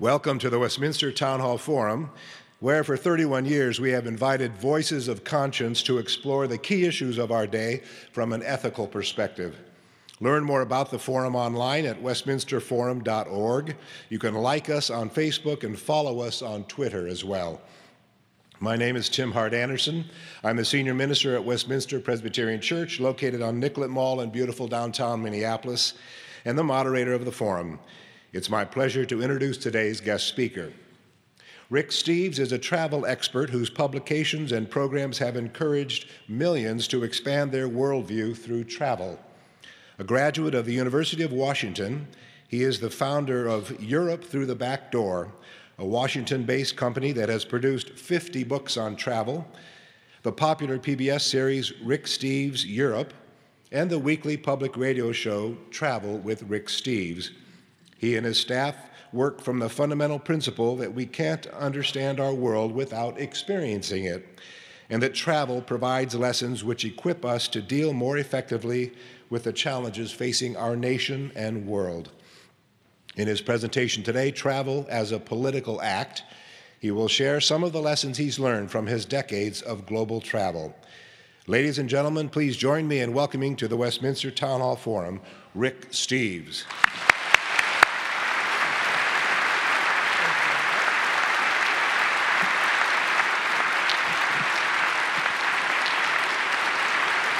Welcome to the Westminster Town Hall Forum, where for 31 years we have invited voices of conscience to explore the key issues of our day from an ethical perspective. Learn more about the forum online at westminsterforum.org. You can like us on Facebook and follow us on Twitter as well. My name is Tim Hart Andersen. I'm a senior minister at Westminster Presbyterian Church, located on Nicollet Mall in beautiful downtown Minneapolis, and the moderator of the forum. It's my pleasure to introduce today's guest speaker. Rick Steves is a travel expert whose publications and programs have encouraged millions to expand their worldview through travel. A graduate of the University of Washington, he is the founder of Europe Through the Back Door, a Washington based company that has produced 50 books on travel, the popular PBS series Rick Steves Europe, and the weekly public radio show Travel with Rick Steves. He and his staff work from the fundamental principle that we can't understand our world without experiencing it, and that travel provides lessons which equip us to deal more effectively with the challenges facing our nation and world. In his presentation today, Travel as a Political Act, he will share some of the lessons he's learned from his decades of global travel. Ladies and gentlemen, please join me in welcoming to the Westminster Town Hall Forum Rick Steves.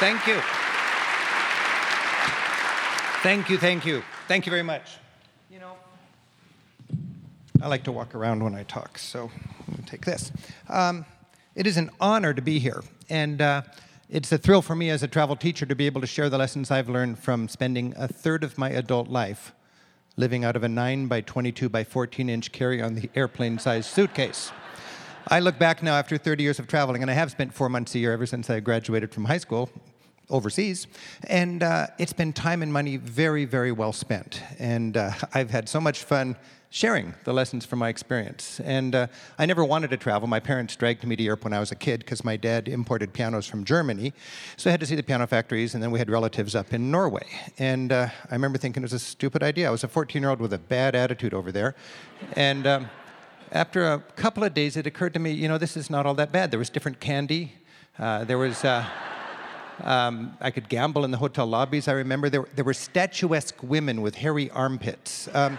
Thank you. Thank you, thank you. Thank you very much. You know, I like to walk around when I talk, so I'm going to take this. Um, it is an honor to be here, and uh, it's a thrill for me as a travel teacher to be able to share the lessons I've learned from spending a third of my adult life living out of a 9 by 22 by 14 inch carry on the airplane sized suitcase. I look back now after 30 years of traveling, and I have spent four months a year ever since I graduated from high school overseas. And uh, it's been time and money very, very well spent. And uh, I've had so much fun sharing the lessons from my experience. And uh, I never wanted to travel. My parents dragged me to Europe when I was a kid because my dad imported pianos from Germany. So I had to see the piano factories, and then we had relatives up in Norway. And uh, I remember thinking it was a stupid idea. I was a 14 year old with a bad attitude over there. And um, after a couple of days, it occurred to me, you know, this is not all that bad. There was different candy. Uh, there was uh, um, I could gamble in the hotel lobbies. I remember there, there were statuesque women with hairy armpits. Um,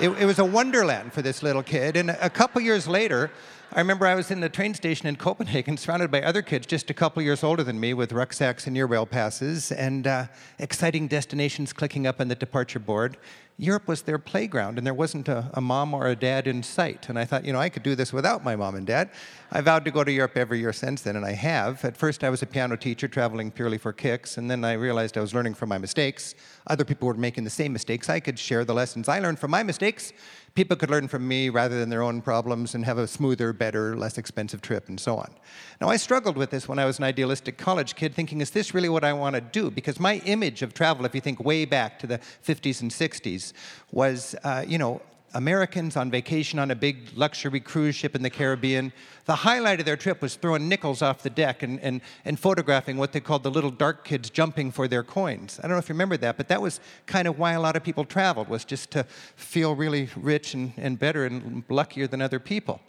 it, it, was a wonderland for this little kid. And a couple years later, I remember I was in the train station in Copenhagen, surrounded by other kids just a couple years older than me with rucksacks and Eurail passes and uh, exciting destinations clicking up on the departure board. Europe was their playground, and there wasn't a, a, mom or a dad in sight. And I thought, you know, I could do this without my mom and dad. I vowed to go to Europe every year since then, and I have. At first, I was a piano teacher traveling purely for kicks, and then I realized I was learning from my mistakes. Other people were making the same mistakes. I could share the lessons I learned from my mistakes. People could learn from me rather than their own problems and have a smoother, better, less expensive trip, and so on. Now, I struggled with this when I was an idealistic college kid, thinking, is this really what I want to do? Because my image of travel, if you think way back to the 50s and 60s, was, uh, you know, Americans on vacation on a big luxury cruise ship in the Caribbean. The highlight of their trip was throwing nickels off the deck and, and, and photographing what they called the little dark kids jumping for their coins. I don't know if you remember that, but that was kind of why a lot of people traveled, was just to feel really rich and, and better and luckier than other people.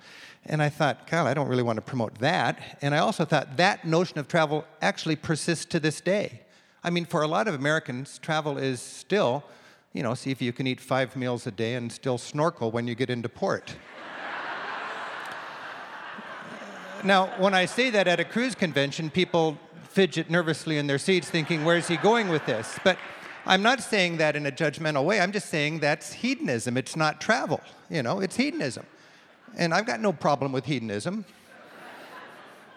And I thought, God, I don't really want to promote that. And I also thought that notion of travel actually persists to this day. I mean, for a lot of Americans, travel is still you know, see if you can eat five meals a day and still snorkel when you get into port. now, when I say that at a cruise convention, people fidget nervously in their seats thinking, where's he going with this? But I'm not saying that in a judgmental way. I'm just saying that's hedonism. It's not travel. You know, it's hedonism. And I've got no problem with hedonism.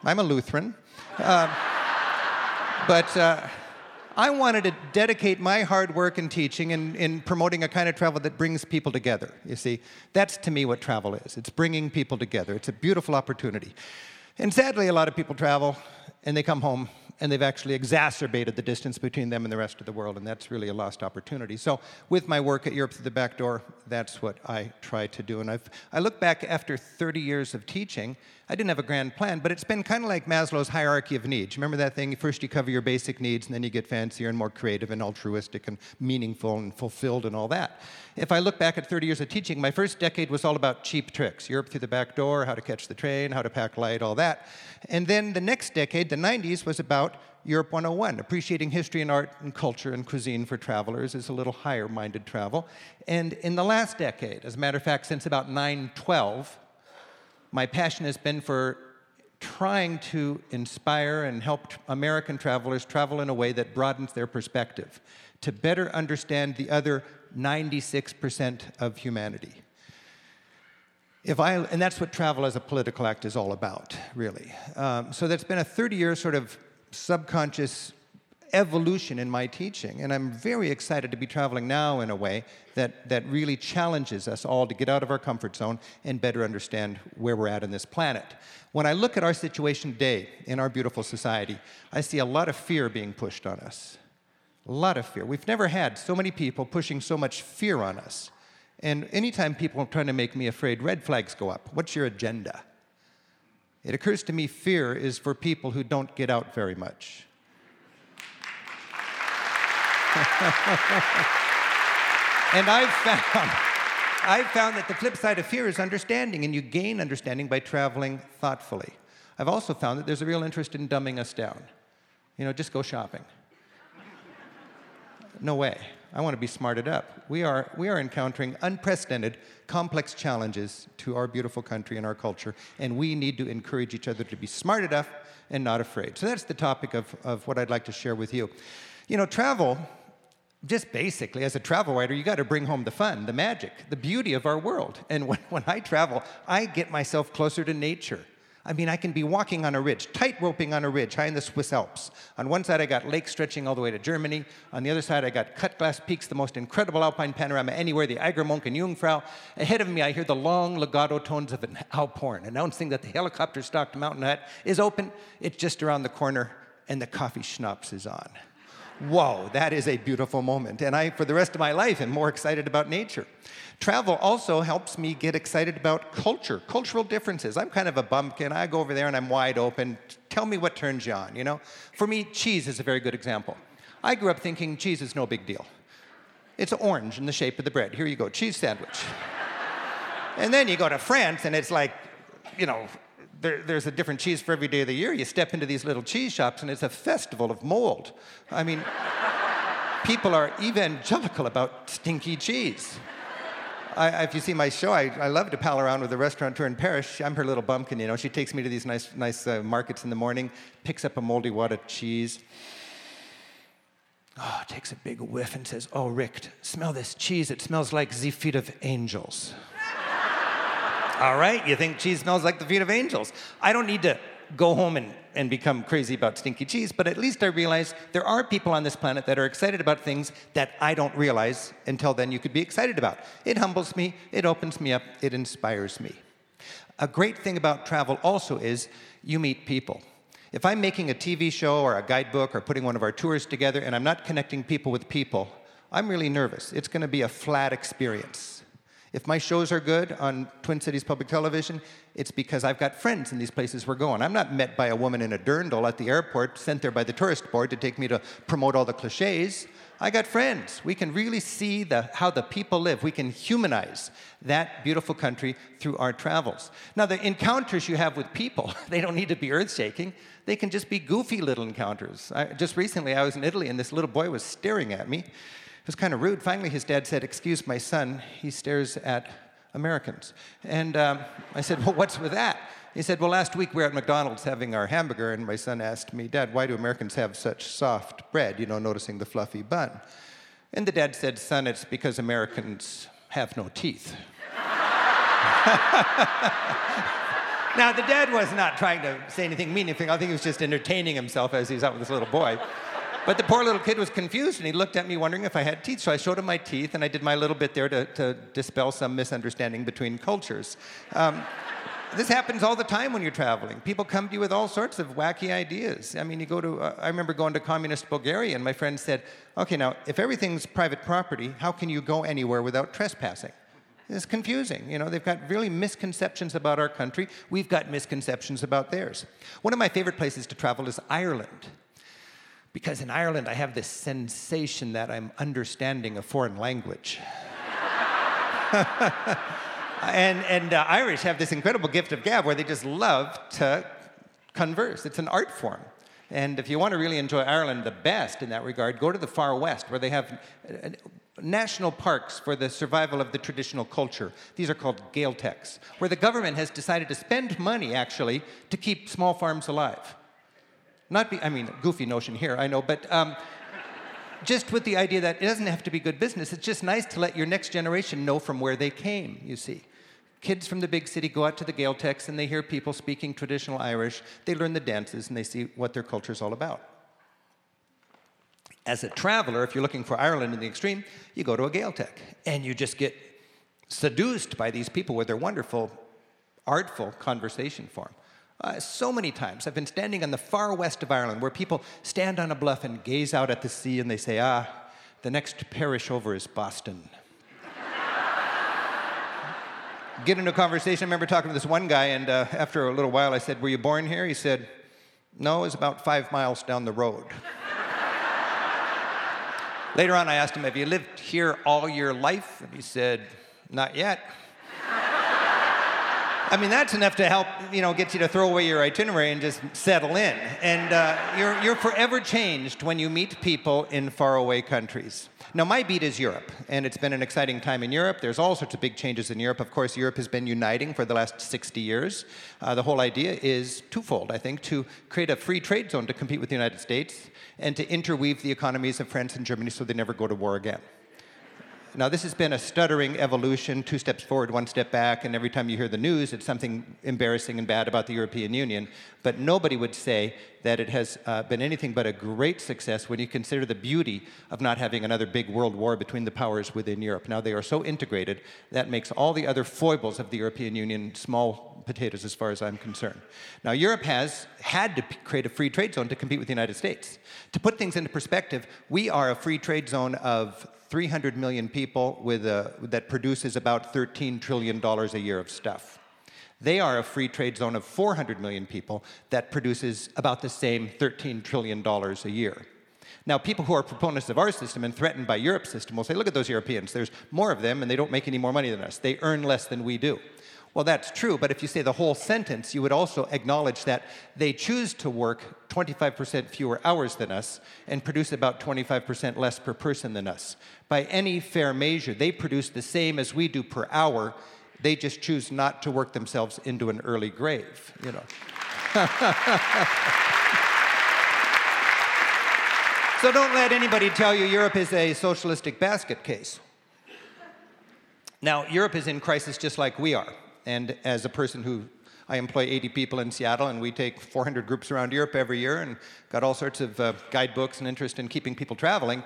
I'm a Lutheran. Uh, but uh, I wanted to dedicate my hard work in teaching and in promoting a kind of travel that brings people together. You see, that's to me what travel is. It's bringing people together. It's a beautiful opportunity. And sadly, a lot of people travel and they come home and they've actually exacerbated the distance between them and the rest of the world, and that's really a lost opportunity. So, with my work at Europe Through the Back Door, that's what I try to do. And I've, I look back after 30 years of teaching, I didn't have a grand plan, but it's been kind of like Maslow's hierarchy of needs. Remember that thing? First, you cover your basic needs, and then you get fancier and more creative and altruistic and meaningful and fulfilled and all that. If I look back at 30 years of teaching, my first decade was all about cheap tricks Europe through the back door, how to catch the train, how to pack light, all that. And then the next decade, the 90s, was about Europe 101, appreciating history and art and culture and cuisine for travelers is a little higher minded travel. And in the last decade, as a matter of fact, since about 912, my passion has been for trying to inspire and help American travelers travel in a way that broadens their perspective, to better understand the other 96% of humanity. If I, and that's what travel as a political act is all about, really. Um, so that's been a 30 year sort of subconscious evolution in my teaching. And I'm very excited to be traveling now in a way that, that really challenges us all to get out of our comfort zone and better understand where we're at in this planet. When I look at our situation today in our beautiful society, I see a lot of fear being pushed on us. A lot of fear. We've never had so many people pushing so much fear on us. And anytime people are trying to make me afraid, red flags go up. What's your agenda? It occurs to me fear is for people who don't get out very much. and I've found, I've found that the flip side of fear is understanding, and you gain understanding by traveling thoughtfully. I've also found that there's a real interest in dumbing us down. You know, just go shopping. No way. I want to be smarted up. We are, we are encountering unprecedented, complex challenges to our beautiful country and our culture, and we need to encourage each other to be smart enough and not afraid. So that's the topic of, of what I'd like to share with you. You know, travel, just basically, as a travel writer, you got to bring home the fun, the magic, the beauty of our world. And when, when I travel, I get myself closer to nature. I mean, I can be walking on a ridge, tight roping on a ridge high in the Swiss Alps. On one side, I got lakes stretching all the way to Germany. On the other side, I got cut glass peaks, the most incredible alpine panorama anywhere, the Eiger Mönch and Jungfrau. Ahead of me, I hear the long legato tones of an Alp horn announcing that the helicopter stocked mountain hut is open. It's just around the corner, and the coffee schnapps is on. Whoa, that is a beautiful moment. And I, for the rest of my life, am more excited about nature. Travel also helps me get excited about culture, cultural differences. I'm kind of a bumpkin. I go over there and I'm wide open. Tell me what turns you on, you know? For me, cheese is a very good example. I grew up thinking cheese is no big deal. It's orange in the shape of the bread. Here you go, cheese sandwich. and then you go to France and it's like, you know, there, there's a different cheese for every day of the year. You step into these little cheese shops and it's a festival of mold. I mean, people are evangelical about stinky cheese. I, if you see my show, I, I, love to pal around with a restaurateur in Paris. I'm her little bumpkin, you know. She takes me to these nice, nice uh, markets in the morning, picks up a moldy wad of cheese. Oh, takes a big whiff and says, Oh, Rick, smell this cheese. It smells like the feet of angels. All right, you think cheese smells like the feet of angels. I don't need to go home and, and become crazy about stinky cheese, but at least I realize there are people on this planet that are excited about things that I don't realize until then you could be excited about. It humbles me, it opens me up, it inspires me. A great thing about travel also is you meet people. If I'm making a TV show or a guidebook or putting one of our tours together and I'm not connecting people with people, I'm really nervous. It's going to be a flat experience. If my shows are good on Twin Cities Public Television, it's because I've got friends in these places we're going. I'm not met by a woman in a dirndl at the airport, sent there by the tourist board to take me to promote all the cliches. I got friends. We can really see the, how the people live. We can humanize that beautiful country through our travels. Now, the encounters you have with people, they don't need to be earth shaking. They can just be goofy little encounters. I, just recently, I was in Italy and this little boy was staring at me was kind of rude. Finally, his dad said, Excuse my son, he stares at Americans. And um, I said, Well, what's with that? He said, Well, last week we were at McDonald's having our hamburger, and my son asked me, Dad, why do Americans have such soft bread? You know, noticing the fluffy bun. And the dad said, Son, it's because Americans have no teeth. now, the dad was not trying to say anything meaningful. I think he was just entertaining himself as he was out with this little boy. But the poor little kid was confused and he looked at me wondering if I had teeth. So I showed him my teeth and I did my little bit there to, to dispel some misunderstanding between cultures. Um, this happens all the time when you're traveling. People come to you with all sorts of wacky ideas. I mean, you go to, uh, I remember going to communist Bulgaria, and my friend said, okay, now, if everything's private property, how can you go anywhere without trespassing? It's confusing. You know, they've got really misconceptions about our country. We've got misconceptions about theirs. One of my favorite places to travel is Ireland. Because in Ireland, I have this sensation that I'm understanding a foreign language. and and uh, Irish have this incredible gift of gab where they just love to converse. It's an art form. And if you want to really enjoy Ireland the best in that regard, go to the far west where they have uh, national parks for the survival of the traditional culture. These are called Gaeltachts, where the government has decided to spend money actually to keep small farms alive. Not be, I mean, goofy notion here, I know, but um, just with the idea that it doesn't have to be good business. It's just nice to let your next generation know from where they came, you see. Kids from the big city go out to the Gaeltachts and they hear people speaking traditional Irish. They learn the dances and they see what their culture is all about. As a traveler, if you're looking for Ireland in the extreme, you go to a Gaeltacht and you just get seduced by these people with their wonderful, artful conversation form. Uh, so many times I've been standing on the far west of Ireland where people stand on a bluff and gaze out at the sea and they say, ah, the next parish over is Boston. Get into a conversation. I remember talking to this one guy, and uh, after a little while I said, Were you born here? He said, No, it's about five miles down the road. Later on, I asked him, Have you lived here all your life? And he said, Not yet. I mean, that's enough to help, you know, get you to throw away your itinerary and just settle in. And uh, you're, you're forever changed when you meet people in faraway countries. Now, my beat is Europe, and it's been an exciting time in Europe. There's all sorts of big changes in Europe. Of course, Europe has been uniting for the last 60 years. Uh, the whole idea is twofold, I think, to create a free trade zone to compete with the United States and to interweave the economies of France and Germany so they never go to war again. Now, this has been a stuttering evolution, two steps forward, one step back, and every time you hear the news, it's something embarrassing and bad about the European Union. But nobody would say that it has uh, been anything but a great success when you consider the beauty of not having another big world war between the powers within Europe. Now, they are so integrated that makes all the other foibles of the European Union small potatoes as far as I'm concerned. Now, Europe has had to create a free trade zone to compete with the United States. To put things into perspective, we are a free trade zone of 300 million people with a, that produces about $13 trillion a year of stuff. They are a free trade zone of 400 million people that produces about the same $13 trillion a year. Now, people who are proponents of our system and threatened by Europe's system will say, look at those Europeans. There's more of them, and they don't make any more money than us. They earn less than we do. Well, that's true, but if you say the whole sentence, you would also acknowledge that they choose to work 25% fewer hours than us and produce about 25% less per person than us. By any fair measure, they produce the same as we do per hour. They just choose not to work themselves into an early grave, you know. so don't let anybody tell you Europe is a socialistic basket case. Now, Europe is in crisis just like we are. And as a person who I employ 80 people in Seattle, and we take 400 groups around Europe every year and got all sorts of uh, guidebooks and interest in keeping people traveling.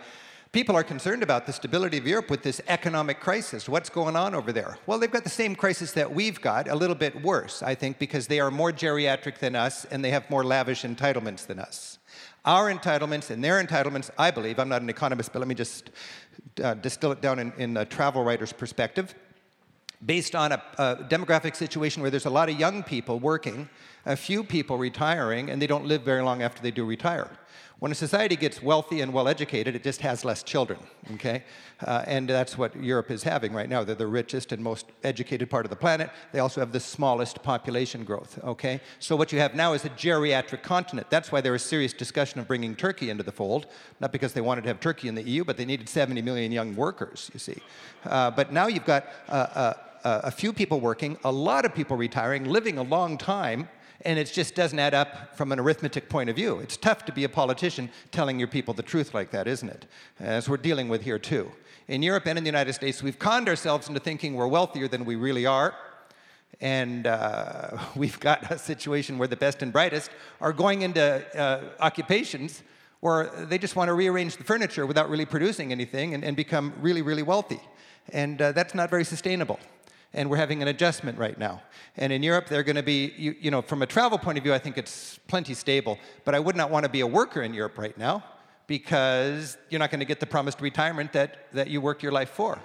People are concerned about the stability of Europe with this economic crisis. What's going on over there? Well, they've got the same crisis that we've got, a little bit worse, I think, because they are more geriatric than us and they have more lavish entitlements than us. Our entitlements and their entitlements, I believe, I'm not an economist, but let me just uh, distill it down in, in a travel writer's perspective based on a, a, demographic situation where there's a lot of young people working, a few people retiring, and they don't live very long after they do retire. When a society gets wealthy and well educated, it just has less children, okay? Uh, and that's what Europe is having right now. They're the richest and most educated part of the planet. They also have the smallest population growth, okay? So what you have now is a geriatric continent. That's why there was serious discussion of bringing Turkey into the fold, not because they wanted to have Turkey in the EU, but they needed 70 million young workers, you see. Uh, but now you've got uh, uh a few people working, a lot of people retiring, living a long time, and it just doesn't add up from an arithmetic point of view. It's tough to be a politician telling your people the truth like that, isn't it? As we're dealing with here too. In Europe and in the United States, we've conned ourselves into thinking we're wealthier than we really are. And uh, we've got a situation where the best and brightest are going into uh, occupations where they just want to rearrange the furniture without really producing anything and, and become really, really wealthy. And uh, that's not very sustainable. And we're having an adjustment right now. And in Europe, they're going to be, you, you know, from a travel point of view, I think it's plenty stable. But I would not want to be a worker in Europe right now because you're not going to get the promised retirement that, that you worked your life for.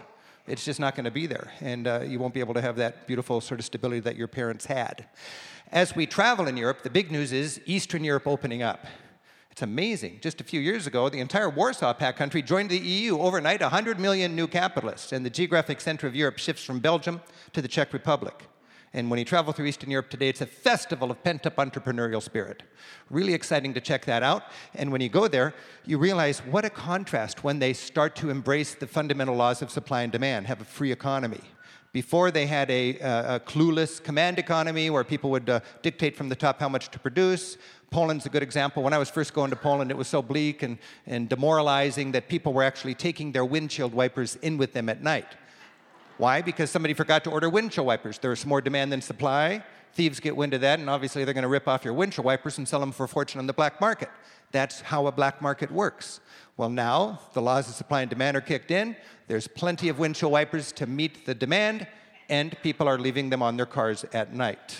It's just not going to be there, and uh, you won't be able to have that beautiful sort of stability that your parents had. As we travel in Europe, the big news is Eastern Europe opening up. It's amazing. Just a few years ago, the entire Warsaw Pact country joined the EU overnight, 100 million new capitalists, and the geographic center of Europe shifts from Belgium to the Czech Republic. And when you travel through Eastern Europe today, it's a festival of pent up entrepreneurial spirit. Really exciting to check that out. And when you go there, you realize what a contrast when they start to embrace the fundamental laws of supply and demand, have a free economy. Before they had a, a clueless command economy where people would uh, dictate from the top how much to produce. Poland's a good example. When I was first going to Poland, it was so bleak and, and demoralizing that people were actually taking their windshield wipers in with them at night. Why? Because somebody forgot to order windshield wipers. There's more demand than supply. Thieves get wind of that, and obviously they're going to rip off your windshield wipers and sell them for a fortune on the black market. That's how a black market works. Well, now the laws of supply and demand are kicked in. There's plenty of windshield wipers to meet the demand, and people are leaving them on their cars at night.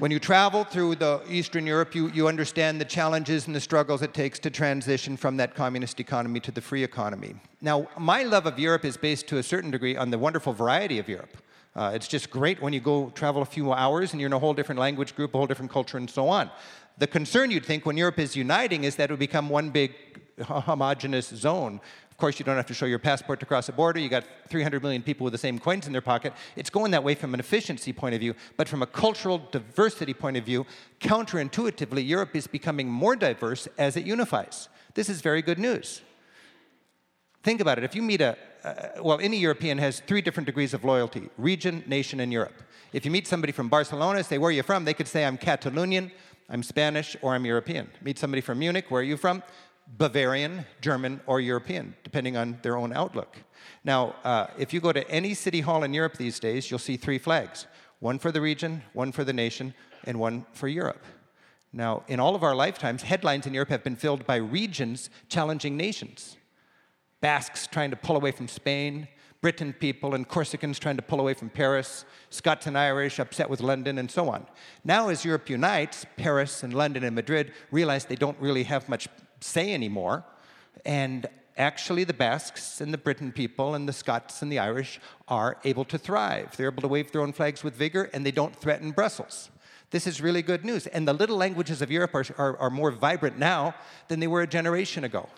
When you travel through the Eastern Europe, you, you understand the challenges and the struggles it takes to transition from that communist economy to the free economy. Now, my love of Europe is based to a certain degree on the wonderful variety of Europe. Uh, it's just great when you go travel a few hours and you're in a whole different language group, a whole different culture, and so on. The concern you'd think when Europe is uniting is that it would become one big homogenous zone course, you don't have to show your passport to cross a border. You got 300 million people with the same coins in their pocket. It's going that way from an efficiency point of view, but from a cultural diversity point of view, counterintuitively, Europe is becoming more diverse as it unifies. This is very good news. Think about it. If you meet a, uh, well, any European has three different degrees of loyalty region, nation, and Europe. If you meet somebody from Barcelona, say, Where are you from? They could say, I'm Catalonian, I'm Spanish, or I'm European. Meet somebody from Munich, where are you from? Bavarian, German, or European, depending on their own outlook. Now, uh, if you go to any city hall in Europe these days, you'll see three flags one for the region, one for the nation, and one for Europe. Now, in all of our lifetimes, headlines in Europe have been filled by regions challenging nations. Basques trying to pull away from Spain, Breton people and Corsicans trying to pull away from Paris, Scots and Irish upset with London, and so on. Now, as Europe unites, Paris and London and Madrid realize they don't really have much say anymore. And actually, the Basques and the Breton people and the Scots and the Irish are able to thrive. They're able to wave their own flags with vigor and they don't threaten Brussels. This is really good news. And the little languages of Europe are, are, are more vibrant now than they were a generation ago.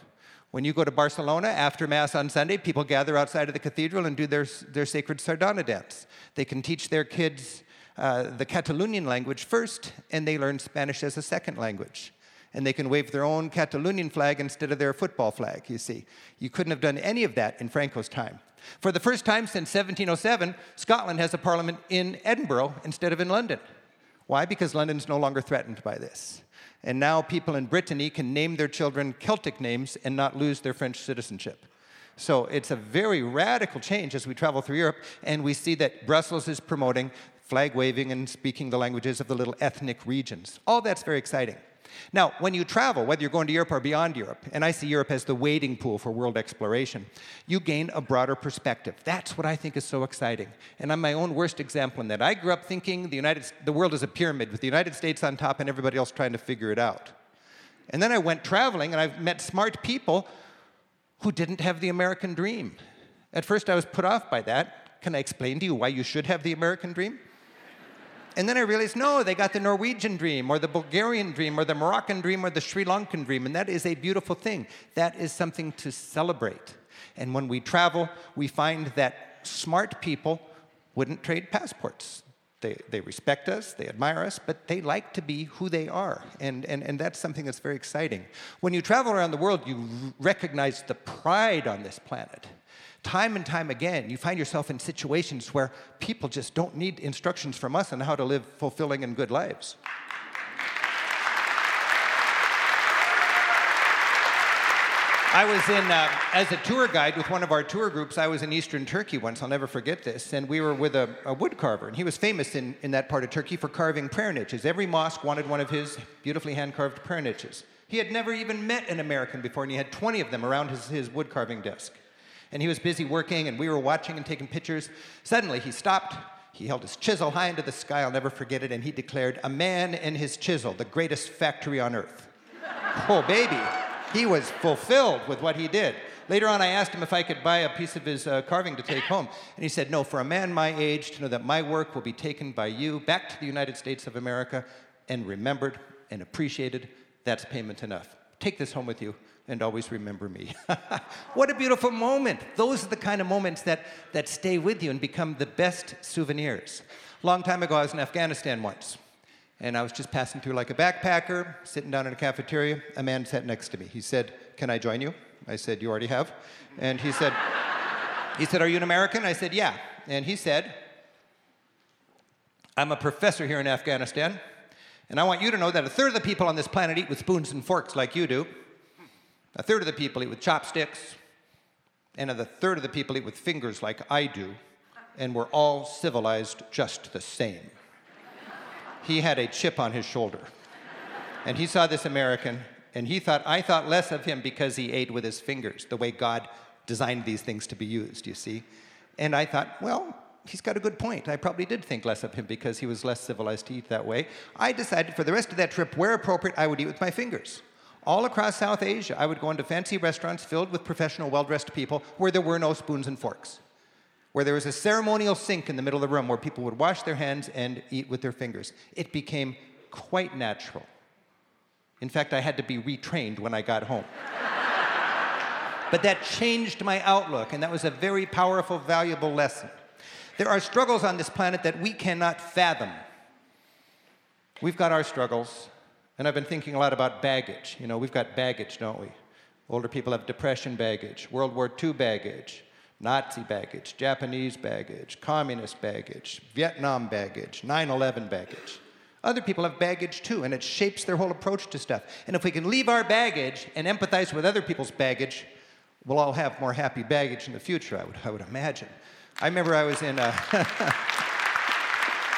When you go to Barcelona after Mass on Sunday, people gather outside of the cathedral and do their, their sacred sardana dance. They can teach their kids uh, the Catalonian language first, and they learn Spanish as a second language and they can wave their own Catalonian flag instead of their football flag, you see. You couldn't have done any of that in Franco's time. For the first time since 1707, Scotland has a parliament in Edinburgh instead of in London. Why? Because London's no longer threatened by this. And now people in Brittany can name their children Celtic names and not lose their French citizenship. So it's a very radical change as we travel through Europe, and we see that Brussels is promoting flag waving and speaking the languages of the little ethnic regions. All that's very exciting. Now, when you travel, whether you're going to Europe or beyond Europe, and I see Europe as the wading pool for world exploration, you gain a broader perspective. That's what I think is so exciting. And I'm my own worst example in that. I grew up thinking the, United, the world is a pyramid with the United States on top and everybody else trying to figure it out. And then I went traveling and I've met smart people who didn't have the American dream. At first, I was put off by that. Can I explain to you why you should have the American dream? And then I realized, no, they got the Norwegian dream, or the Bulgarian dream, or the Moroccan dream, or the Sri Lankan dream. And that is a beautiful thing. That is something to celebrate. And when we travel, we find that smart people wouldn't trade passports. They, they respect us, they admire us, but they like to be who they are. And, and, and that's something that's very exciting. When you travel around the world, you recognize the pride on this planet time and time again, you find yourself in situations where people just don't need instructions from us on how to live fulfilling and good lives. I was in, uh, as a tour guide with one of our tour groups, I was in eastern Turkey once, I'll never forget this, and we were with a, a wood carver, and he was famous in, in that part of Turkey for carving prayer niches. Every mosque wanted one of his beautifully hand carved prayer niches. He had never even met an American before, and he had 20 of them around his, his wood carving desk. And he was busy working, and we were watching and taking pictures. Suddenly, he stopped. He held his chisel high into the sky, I'll never forget it, and he declared, A man and his chisel, the greatest factory on earth. oh, baby. He was fulfilled with what he did. Later on, I asked him if I could buy a piece of his uh, carving to take home. And he said, No, for a man my age to know that my work will be taken by you back to the United States of America and remembered and appreciated, that's payment enough. Take this home with you and always remember me. what a beautiful moment. Those are the kind of moments that, that stay with you and become the best souvenirs. Long time ago, I was in Afghanistan once. And I was just passing through like a backpacker, sitting down in a cafeteria. A man sat next to me. He said, Can I join you? I said, You already have. And he said, he said, Are you an American? I said, Yeah. And he said, I'm a professor here in Afghanistan, and I want you to know that a third of the people on this planet eat with spoons and forks like you do. A third of the people eat with chopsticks, and a third of the people eat with fingers like I do, and we're all civilized just the same. He had a chip on his shoulder. And he saw this American, and he thought, I thought less of him because he ate with his fingers, the way God designed these things to be used, you see. And I thought, well, he's got a good point. I probably did think less of him because he was less civilized to eat that way. I decided for the rest of that trip, where appropriate, I would eat with my fingers. All across South Asia, I would go into fancy restaurants filled with professional, well dressed people where there were no spoons and forks, where there was a ceremonial sink in the middle of the room where people would wash their hands and eat with their fingers. It became quite natural. In fact, I had to be retrained when I got home. but that changed my outlook, and that was a very powerful, valuable lesson. There are struggles on this planet that we cannot fathom. We've got our struggles, and I've been thinking a lot about baggage. You know, we've got baggage, don't we? Older people have depression baggage, World War II baggage, Nazi baggage, Japanese baggage, communist baggage, Vietnam baggage, 9 11 baggage. Other people have baggage too, and it shapes their whole approach to stuff. And if we can leave our baggage and empathize with other people's baggage, we'll all have more happy baggage in the future, I would, I would imagine. I remember I was in, uh,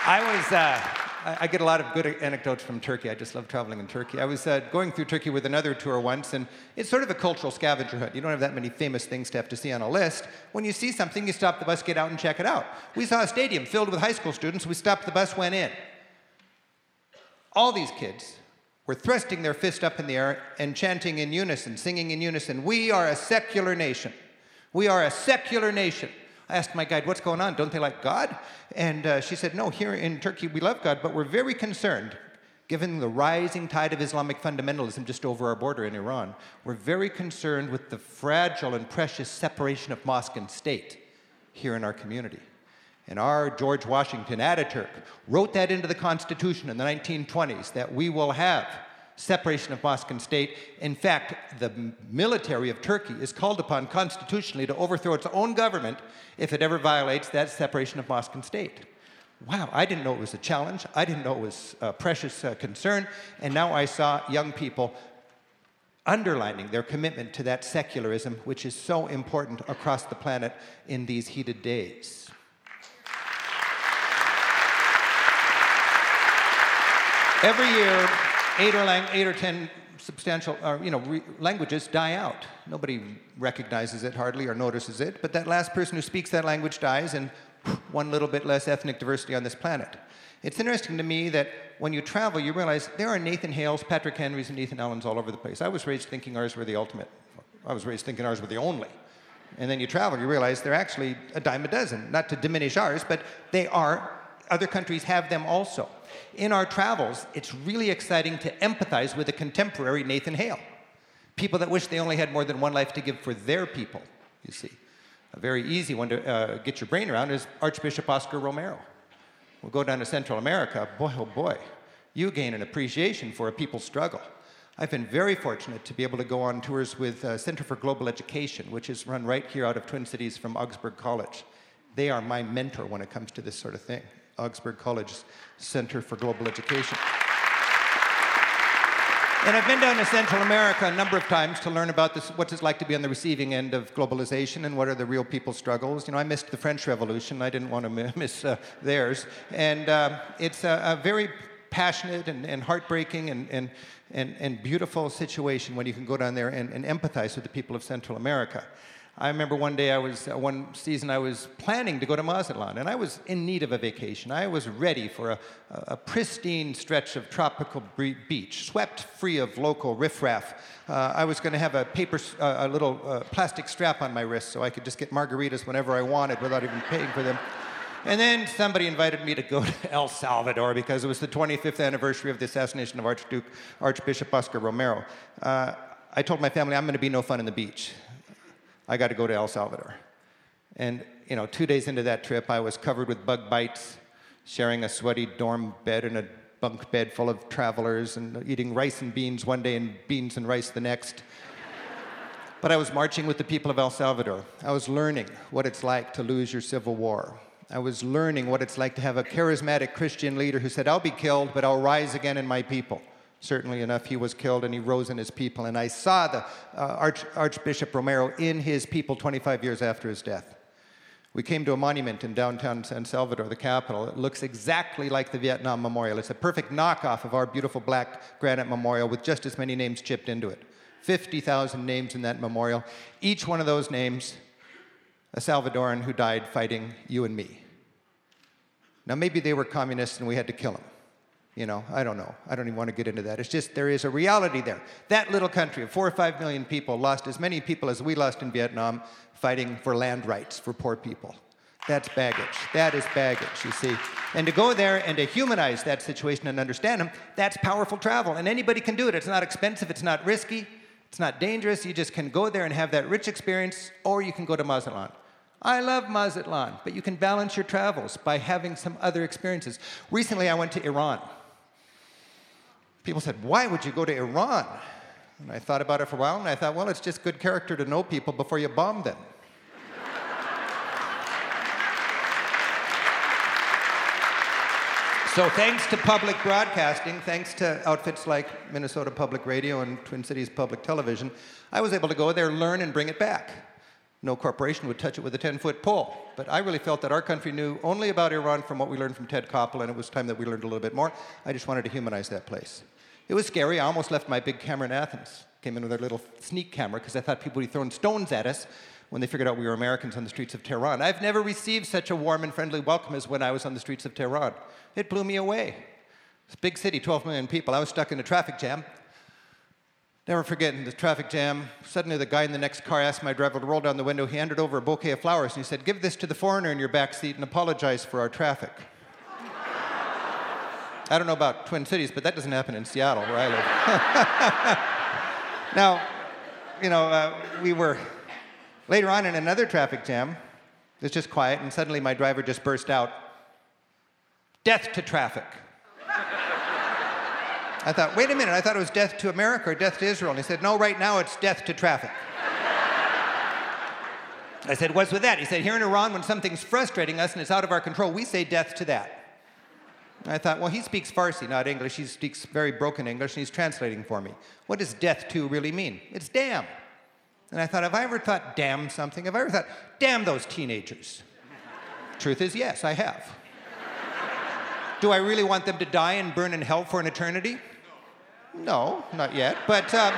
I was, uh, I get a lot of good anecdotes from Turkey. I just love traveling in Turkey. I was uh, going through Turkey with another tour once, and it's sort of a cultural scavenger hunt. You don't have that many famous things to have to see on a list. When you see something, you stop the bus, get out, and check it out. We saw a stadium filled with high school students. We stopped the bus, went in. All these kids were thrusting their fist up in the air and chanting in unison, singing in unison, We are a secular nation. We are a secular nation. I asked my guide, What's going on? Don't they like God? And uh, she said, No, here in Turkey we love God, but we're very concerned. Given the rising tide of Islamic fundamentalism just over our border in Iran, we're very concerned with the fragile and precious separation of mosque and state here in our community. And our George Washington, Ataturk, wrote that into the Constitution in the 1920s that we will have separation of mosque and state. In fact, the military of Turkey is called upon constitutionally to overthrow its own government if it ever violates that separation of mosque and state. Wow, I didn't know it was a challenge. I didn't know it was a precious uh, concern. And now I saw young people underlining their commitment to that secularism, which is so important across the planet in these heated days. Every year, eight or, lang- eight or ten substantial, or, you know, re- languages die out. Nobody recognizes it hardly or notices it, but that last person who speaks that language dies, and one little bit less ethnic diversity on this planet. It's interesting to me that when you travel, you realize there are Nathan Hales, Patrick Henrys, and Ethan Allens all over the place. I was raised thinking ours were the ultimate. I was raised thinking ours were the only. And then you travel, you realize they're actually a dime a dozen. Not to diminish ours, but they are. Other countries have them also. In our travels, it's really exciting to empathize with a contemporary Nathan Hale. People that wish they only had more than one life to give for their people, you see. A very easy one to uh, get your brain around is Archbishop Oscar Romero. We'll go down to Central America, boy, oh boy, you gain an appreciation for a people's struggle. I've been very fortunate to be able to go on tours with uh, Center for Global Education, which is run right here out of Twin Cities from Augsburg College. They are my mentor when it comes to this sort of thing. Augsburg College Center for Global Education. And I've been down to Central America a number of times to learn about this, what it's like to be on the receiving end of globalization and what are the real people's struggles. You know, I missed the French Revolution. I didn't want to miss uh, theirs. And uh, it's a, a, very passionate and, and heartbreaking and, and, and, and, beautiful situation when you can go down there and, and empathize with the people of Central America. I remember one day I was, uh, one season I was planning to go to Mazatlan, and I was in need of a vacation. I was ready for a, a pristine stretch of tropical beach, swept free of local riffraff. Uh, I was going to have a paper, uh, a little uh, plastic strap on my wrist so I could just get margaritas whenever I wanted without even paying for them. And then somebody invited me to go to El Salvador because it was the 25th anniversary of the assassination of Archduke, Archbishop Oscar Romero. Uh, I told my family I'm going to be no fun in the beach. I got to go to El Salvador. And, you know, two days into that trip, I was covered with bug bites, sharing a sweaty dorm bed in a bunk bed full of travelers, and eating rice and beans one day and beans and rice the next. but I was marching with the people of El Salvador. I was learning what it's like to lose your civil war. I was learning what it's like to have a charismatic Christian leader who said, I'll be killed, but I'll rise again in my people. Certainly enough, he was killed and he rose in his people. And I saw the uh, Arch, Archbishop Romero in his people 25 years after his death. We came to a monument in downtown San Salvador, the capital. It looks exactly like the Vietnam Memorial. It's a perfect knockoff of our beautiful black granite memorial with just as many names chipped into it. 50,000 names in that memorial. Each one of those names, a Salvadoran who died fighting you and me. Now, maybe they were communists and we had to kill them. You know, I don't know. I don't even want to get into that. It's just there is a reality there. That little country of four or five million people lost as many people as we lost in Vietnam fighting for land rights for poor people. That's baggage. That is baggage, you see. And to go there and to humanize that situation and understand them, that's powerful travel. And anybody can do it. It's not expensive, it's not risky, it's not dangerous. You just can go there and have that rich experience, or you can go to Mazatlan. I love Mazatlan, but you can balance your travels by having some other experiences. Recently, I went to Iran people said, Why would you go to Iran? And I thought about it for a while, and I thought, Well, it's just good character to know people before you bomb them. So, thanks to public broadcasting, thanks to outfits like Minnesota Public Radio and Twin Cities Public Television, I was able to go there, learn, and bring it back. No corporation would touch it with a 10 foot pole. But I really felt that our country knew only about Iran from what we learned from Ted Koppel, and it was time that we learned a little bit more. I just wanted to humanize that place. It was scary. I almost left my big camera in Athens. Came in with our little sneak camera because I thought people would be throwing stones at us when they figured out we were Americans on the streets of Tehran. I've never received such a warm and friendly welcome as when I was on the streets of Tehran. It blew me away. It's a big city, 12 million people. I was stuck in a traffic jam. Never forgetting the traffic jam. Suddenly, the guy in the next car asked my driver to roll down the window. He handed over a bouquet of flowers and he said, Give this to the foreigner in your back seat and apologize for our traffic. I don't know about Twin Cities, but that doesn't happen in Seattle, where I live. now, you know, uh, we were later on in another traffic jam. It's just quiet, and suddenly my driver just burst out, Death to traffic. I thought, wait a minute, I thought it was death to America or death to Israel. And he said, no, right now it's death to traffic. I said, what's with that? He said, here in Iran, when something's frustrating us and it's out of our control, we say death to that. I thought, well, he speaks Farsi, not English. He speaks very broken English, and he's translating for me. What does death to really mean? It's damn. And I thought, have I ever thought damn something? Have I ever thought, damn those teenagers? Truth is, yes, I have. Do I really want them to die and burn in hell for an eternity? No, not yet. But, um,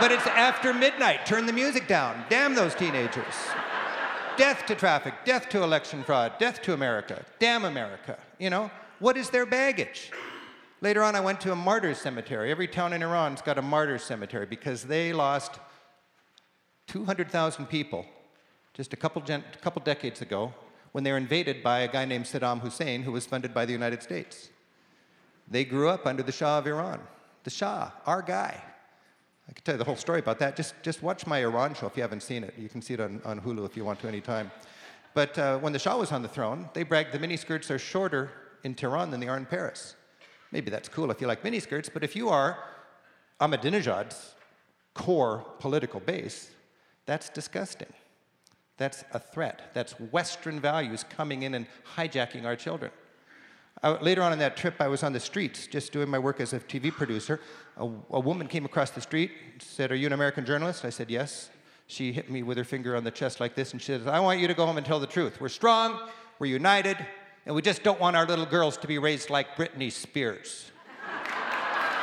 but it's after midnight. Turn the music down. Damn those teenagers. Death to traffic, death to election fraud, death to America. Damn America. You know, what is their baggage? Later on, I went to a martyrs cemetery. Every town in Iran's got a martyrs cemetery because they lost 200,000 people just a couple, gen- couple decades ago when they were invaded by a guy named Saddam Hussein who was funded by the United States. They grew up under the Shah of Iran. The Shah, our guy. I could tell you the whole story about that. Just, just watch my Iran show if you haven't seen it. You can see it on, on Hulu if you want to anytime. But uh, when the Shah was on the throne, they bragged the miniskirts are shorter in Tehran than they are in Paris. Maybe that's cool if you like miniskirts, but if you are Ahmadinejad's core political base, that's disgusting. That's a threat. That's Western values coming in and hijacking our children. Uh, later on in that trip, I was on the streets just doing my work as a TV producer. A, a woman came across the street, said, Are you an American journalist? I said, Yes. She hit me with her finger on the chest like this, and she said, I want you to go home and tell the truth. We're strong, we're united, and we just don't want our little girls to be raised like Britney Spears.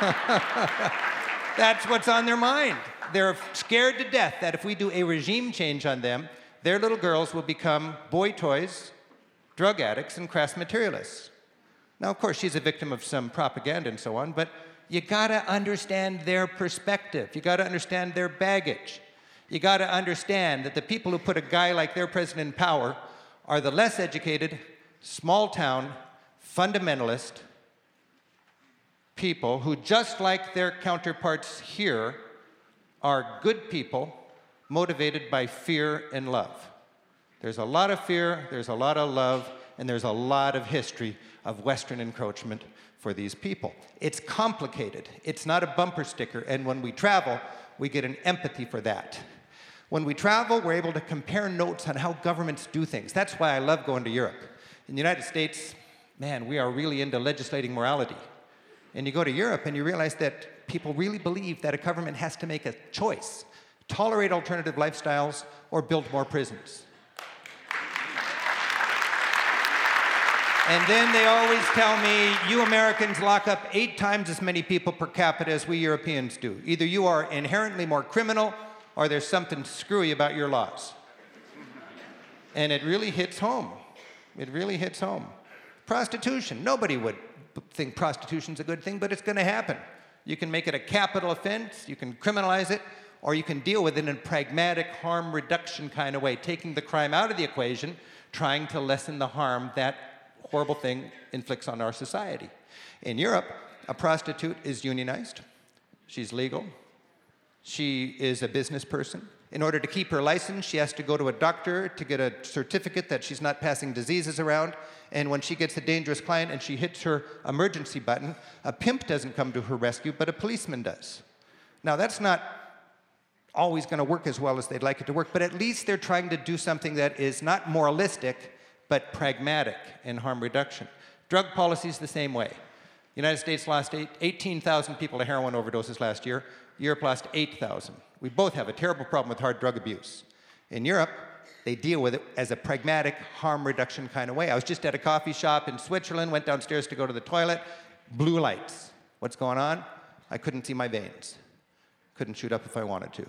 That's what's on their mind. they're scared to death that if we do a regime change on them, their little girls will become boy toys, drug addicts, and crass materialists. Now, of course, she's a victim of some propaganda and so on, but you gotta understand their perspective. You gotta understand their baggage. You gotta understand that the people who put a guy like their president in power are the less educated, small town, fundamentalist people who, just like their counterparts here, are good people motivated by fear and love. There's a lot of fear, there's a lot of love, and there's a lot of history of Western encroachment for these people. It's complicated, it's not a bumper sticker, and when we travel, we get an empathy for that. When we travel, we're able to compare notes on how governments do things. That's why I love going to Europe. In the United States, man, we are really into legislating morality. And you go to Europe and you realize that people really believe that a government has to make a choice tolerate alternative lifestyles or build more prisons. And then they always tell me, you Americans lock up eight times as many people per capita as we Europeans do. Either you are inherently more criminal or there's something screwy about your laws. And it really hits home. It really hits home. Prostitution. Nobody would think prostitution's a good thing, but it's going to happen. You can make it a capital offense, you can criminalize it, or you can deal with it in a pragmatic harm reduction kind of way, taking the crime out of the equation, trying to lessen the harm that horrible thing inflicts on our society. In Europe, a prostitute is unionized, she's legal, she is a business person. In order to keep her license, she has to go to a doctor to get a certificate that she's not passing diseases around. And when she gets a dangerous client and she hits her emergency button, a pimp doesn't come to her rescue, but a policeman does. Now, that's not always going to work as well as they'd like it to work, but at least they're trying to do something that is not moralistic, but pragmatic in harm reduction. Drug policy is the same way. The United States lost 18,000 people to heroin overdoses last year. Europe lost 8,000. We both have a terrible problem with hard drug abuse. In Europe, they deal with it as a pragmatic harm reduction kind of way. I was just at a coffee shop in Switzerland, went downstairs to go to the toilet, blue lights. What's going on? I couldn't see my veins. Couldn't shoot up if I wanted to.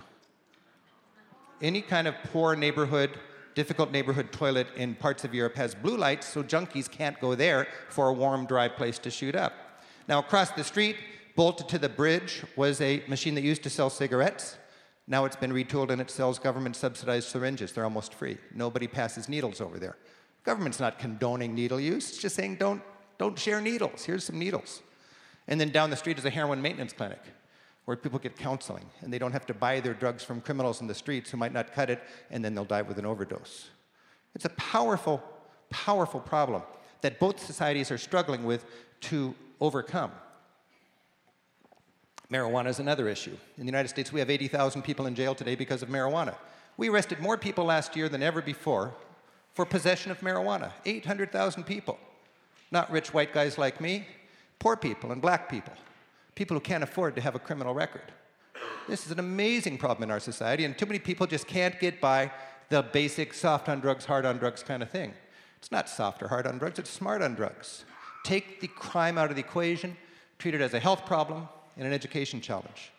Any kind of poor neighborhood difficult neighborhood toilet in parts of Europe has blue lights, so junkies can't go there for a warm, dry place to shoot up. Now, across the street, bolted to the bridge, was a machine that used to sell cigarettes. Now it's been retooled and it sells government subsidized syringes. They're almost free. Nobody passes needles over there. Government's not condoning needle use, it's just saying don't, don't share needles. Here's some needles. And then down the street is a heroin maintenance clinic where people get counseling and they don't have to buy their drugs from criminals in the streets who might not cut it and then they'll die with an overdose. It's a powerful, powerful problem that both societies are struggling with to overcome. Marijuana is another issue. In the United States, we have 80,000 people in jail today because of marijuana. We arrested more people last year than ever before for possession of marijuana 800,000 people. Not rich white guys like me, poor people and black people people who can't afford to have a criminal record. This is an amazing problem in our society, and too many people just can't get by the basic soft on drugs, hard on drugs kind of thing. It's not soft or hard on drugs, it's smart on drugs. Take the crime out of the equation, treat it as a health problem and an education challenge.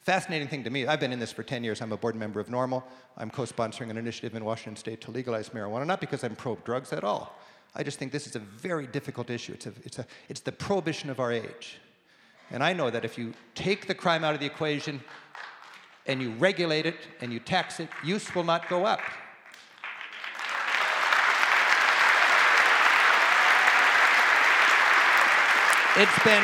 Fascinating thing to me, I've been in this for 10 years. I'm a board member of NORML. I'm co sponsoring an initiative in Washington state to legalize marijuana, not because I'm pro drugs at all. I just think this is a very difficult issue. It's, a, it's, a, it's the prohibition of our age. And I know that if you take the crime out of the equation and you regulate it and you tax it, use will not go up. It's been,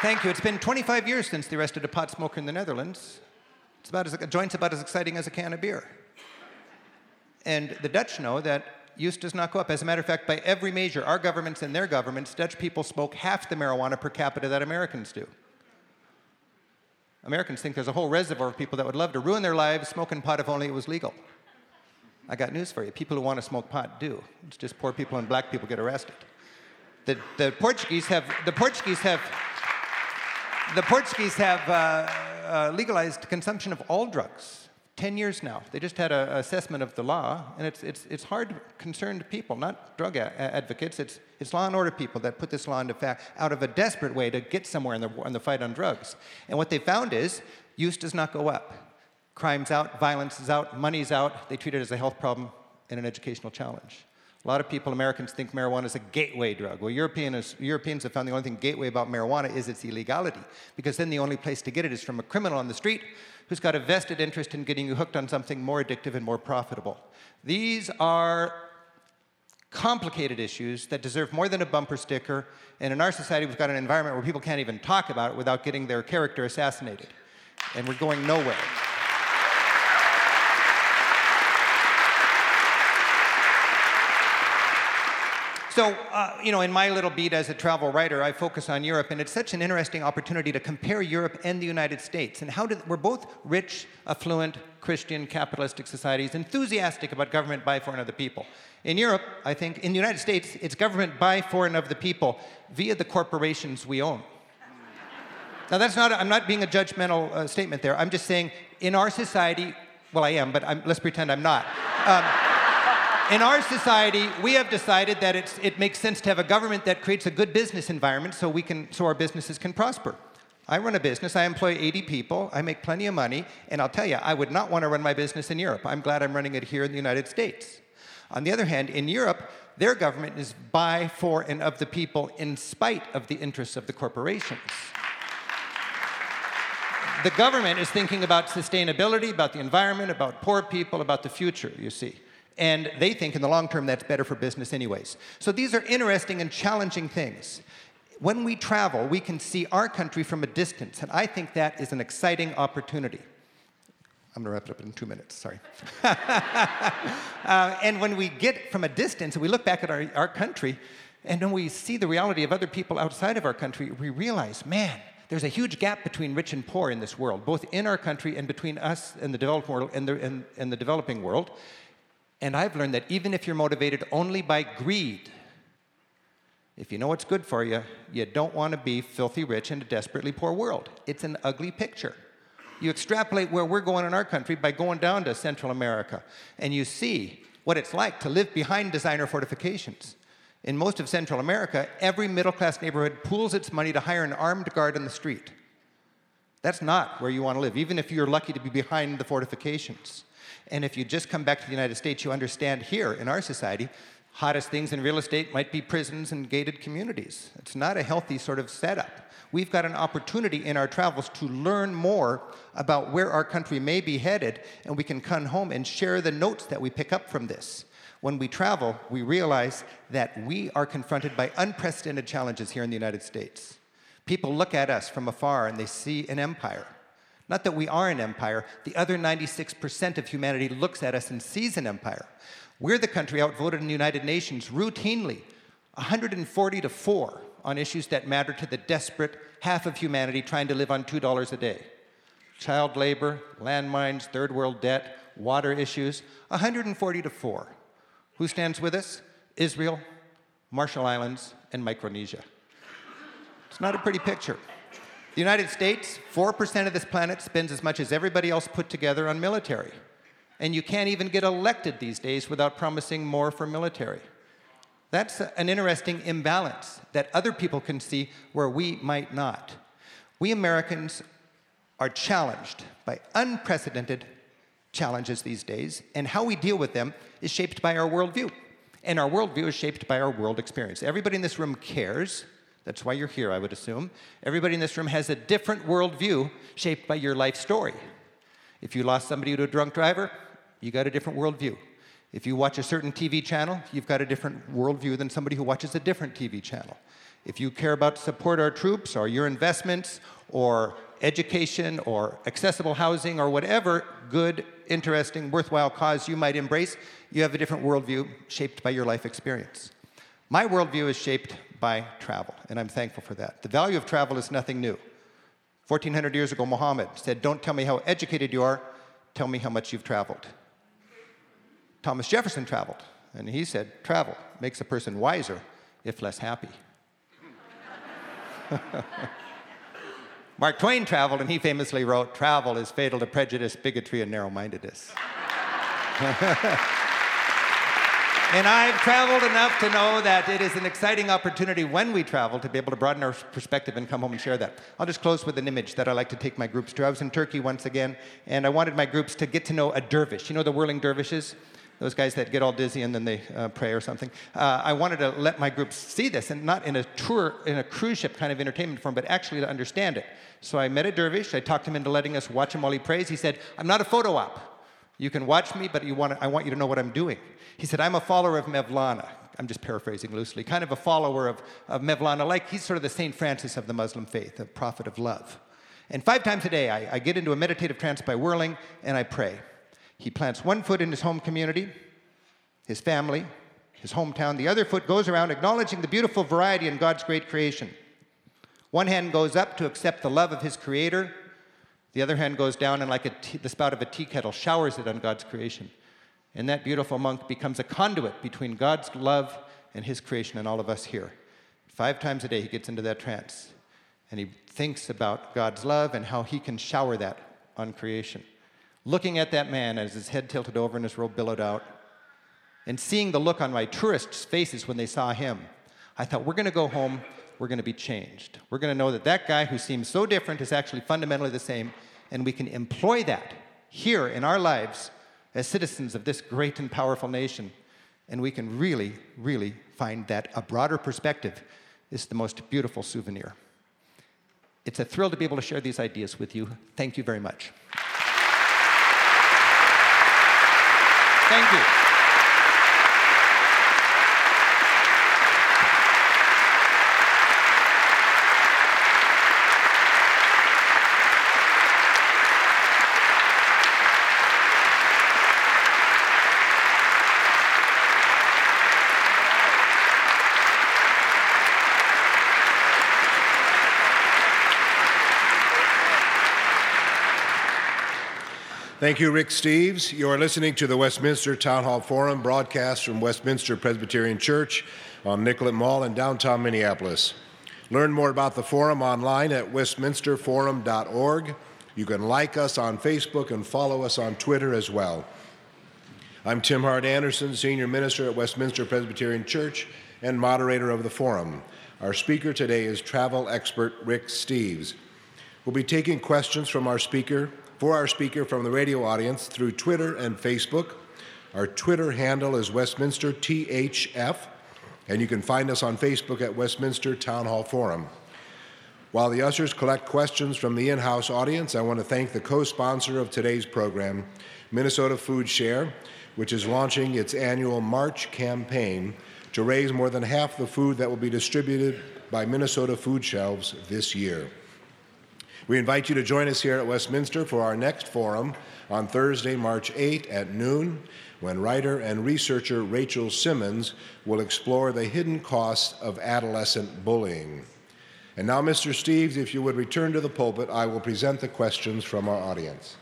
thank you, it's been 25 years since they arrested a pot smoker in the Netherlands. It's about as, a joint's about as exciting as a can of beer. And the Dutch know that use does not go up. As a matter of fact, by every measure, our governments and their governments, Dutch people smoke half the marijuana per capita that Americans do. Americans think there's a whole reservoir of people that would love to ruin their lives smoking pot if only it was legal. I got news for you. People who want to smoke pot do. It's just poor people and black people get arrested. The, the Portuguese have the Portuguese have the Portuguese have uh, uh, legalized consumption of all drugs. 10 years now. They just had an assessment of the law, and it's, it's, it's hard concerned people, not drug a- advocates. It's, it's law and order people that put this law into fact out of a desperate way to get somewhere in the, in the fight on drugs. And what they found is use does not go up. Crime's out, violence is out, money's out. They treat it as a health problem and an educational challenge. A lot of people, Americans, think marijuana is a gateway drug. Well, Europeans, Europeans have found the only thing gateway about marijuana is its illegality, because then the only place to get it is from a criminal on the street who's got a vested interest in getting you hooked on something more addictive and more profitable. These are complicated issues that deserve more than a bumper sticker, and in our society, we've got an environment where people can't even talk about it without getting their character assassinated, and we're going nowhere. So, uh, you know, in my little beat as a travel writer, I focus on Europe, and it's such an interesting opportunity to compare Europe and the United States. And how we're both rich, affluent, Christian, capitalistic societies, enthusiastic about government by, for, and of the people. In Europe, I think, in the United States, it's government by, for, and of the people via the corporations we own. now, that's not, I'm not being a judgmental uh, statement there. I'm just saying, in our society, well, I am, but I'm, let's pretend I'm not. Um, in our society, we have decided that it makes sense to have a government that creates a good business environment so, we can, so our businesses can prosper. I run a business, I employ 80 people, I make plenty of money, and I'll tell you, I would not want to run my business in Europe. I'm glad I'm running it here in the United States. On the other hand, in Europe, their government is by, for, and of the people in spite of the interests of the corporations. The government is thinking about sustainability, about the environment, about poor people, about the future, you see and they think in the long term that's better for business anyways. So these are interesting and challenging things. When we travel, we can see our country from a distance, and I think that is an exciting opportunity. I'm going to wrap it up in two minutes, sorry. uh, and when we get from a distance and we look back at our, our country, and when we see the reality of other people outside of our country, we realize, man, there's a huge gap between rich and poor in this world, both in our country and between us and the developed world and the, and, and the developing world. And I've learned that even if you're motivated only by greed, if you know what's good for you, you don't want to be filthy rich in a desperately poor world. It's an ugly picture. You extrapolate where we're going in our country by going down to Central America, and you see what it's like to live behind designer fortifications. In most of Central America, every middle class neighborhood pools its money to hire an armed guard on the street. That's not where you want to live, even if you're lucky to be behind the fortifications. And if you just come back to the United States, you understand here in our society, hottest things in real estate might be prisons and gated communities. It's not a healthy sort of setup. We've got an opportunity in our travels to learn more about where our country may be headed, and we can come home and share the notes that we pick up from this. When we travel, we realize that we are confronted by unprecedented challenges here in the United States. People look at us from afar and they see an empire. Not that we are an empire, the other 96% of humanity looks at us and sees an empire. We're the country outvoted in the United Nations routinely, 140 to 4 on issues that matter to the desperate half of humanity trying to live on $2 a day. Child labor, landmines, third world debt, water issues, 140 to 4. Who stands with us? Israel, Marshall Islands, and Micronesia. It's not a pretty picture. The United States, 4% of this planet spends as much as everybody else put together on military. And you can't even get elected these days without promising more for military. That's an interesting imbalance that other people can see where we might not. We Americans are challenged by unprecedented challenges these days, and how we deal with them is shaped by our worldview. And our worldview is shaped by our world experience. Everybody in this room cares that's why you're here, I would assume. Everybody in this room has a different worldview shaped by your life story. If you lost somebody to a drunk driver, you got a different worldview. If you watch a certain TV channel, you've got a different worldview than somebody who watches a different TV channel. If you care about support our troops or your investments or education or accessible housing or whatever good, interesting, worthwhile cause you might embrace, you have a different worldview shaped by your life experience. My worldview is shaped by travel, and I'm thankful for that. The value of travel is nothing new. 1400 years ago, Muhammad said, Don't tell me how educated you are, tell me how much you've traveled. Thomas Jefferson traveled, and he said, Travel makes a person wiser, if less happy. Mark Twain traveled, and he famously wrote, Travel is fatal to prejudice, bigotry, and narrow mindedness. And I've traveled enough to know that it is an exciting opportunity when we travel to be able to broaden our perspective and come home and share that. I'll just close with an image that I like to take my groups to. I was in Turkey once again, and I wanted my groups to get to know a dervish. You know the whirling dervishes? Those guys that get all dizzy and then they uh, pray or something. Uh, I wanted to let my groups see this, and not in a tour, in a cruise ship kind of entertainment form, but actually to understand it. So I met a dervish. I talked him into letting us watch him while he prays. He said, I'm not a photo op. You can watch me, but want I want you to know what I'm doing. He said, I'm a follower of Mevlana. I'm just paraphrasing loosely, kind of a follower of, of Mevlana, like he's sort of the St. Francis of the Muslim faith, a prophet of love. And five times a day, I, I get into a meditative trance by whirling and I pray. He plants one foot in his home community, his family, his hometown. The other foot goes around acknowledging the beautiful variety in God's great creation. One hand goes up to accept the love of his creator. The other hand goes down and, like tea, the spout of a tea kettle, showers it on God's creation. And that beautiful monk becomes a conduit between God's love and his creation and all of us here. Five times a day, he gets into that trance. And he thinks about God's love and how he can shower that on creation. Looking at that man as his head tilted over and his robe billowed out, and seeing the look on my tourists' faces when they saw him, I thought, we're going to go home, we're going to be changed. We're going to know that that guy who seems so different is actually fundamentally the same, and we can employ that here in our lives as citizens of this great and powerful nation. And we can really, really find that a broader perspective is the most beautiful souvenir. It's a thrill to be able to share these ideas with you. Thank you very much. Thank you. Thank you, Rick Steves. You are listening to the Westminster Town Hall Forum broadcast from Westminster Presbyterian Church on Nicollet Mall in downtown Minneapolis. Learn more about the forum online at westminsterforum.org. You can like us on Facebook and follow us on Twitter as well. I'm Tim Hart Andersen, Senior Minister at Westminster Presbyterian Church and moderator of the forum. Our speaker today is travel expert Rick Steves. We'll be taking questions from our speaker for our speaker from the radio audience through Twitter and Facebook. Our Twitter handle is Westminster THF, and you can find us on Facebook at Westminster Town Hall Forum. While the ushers collect questions from the in house audience, I want to thank the co sponsor of today's program, Minnesota Food Share, which is launching its annual March campaign to raise more than half the food that will be distributed by Minnesota food shelves this year. We invite you to join us here at Westminster for our next forum on Thursday, March 8 at noon, when writer and researcher Rachel Simmons will explore the hidden costs of adolescent bullying. And now, Mr. Steves, if you would return to the pulpit, I will present the questions from our audience.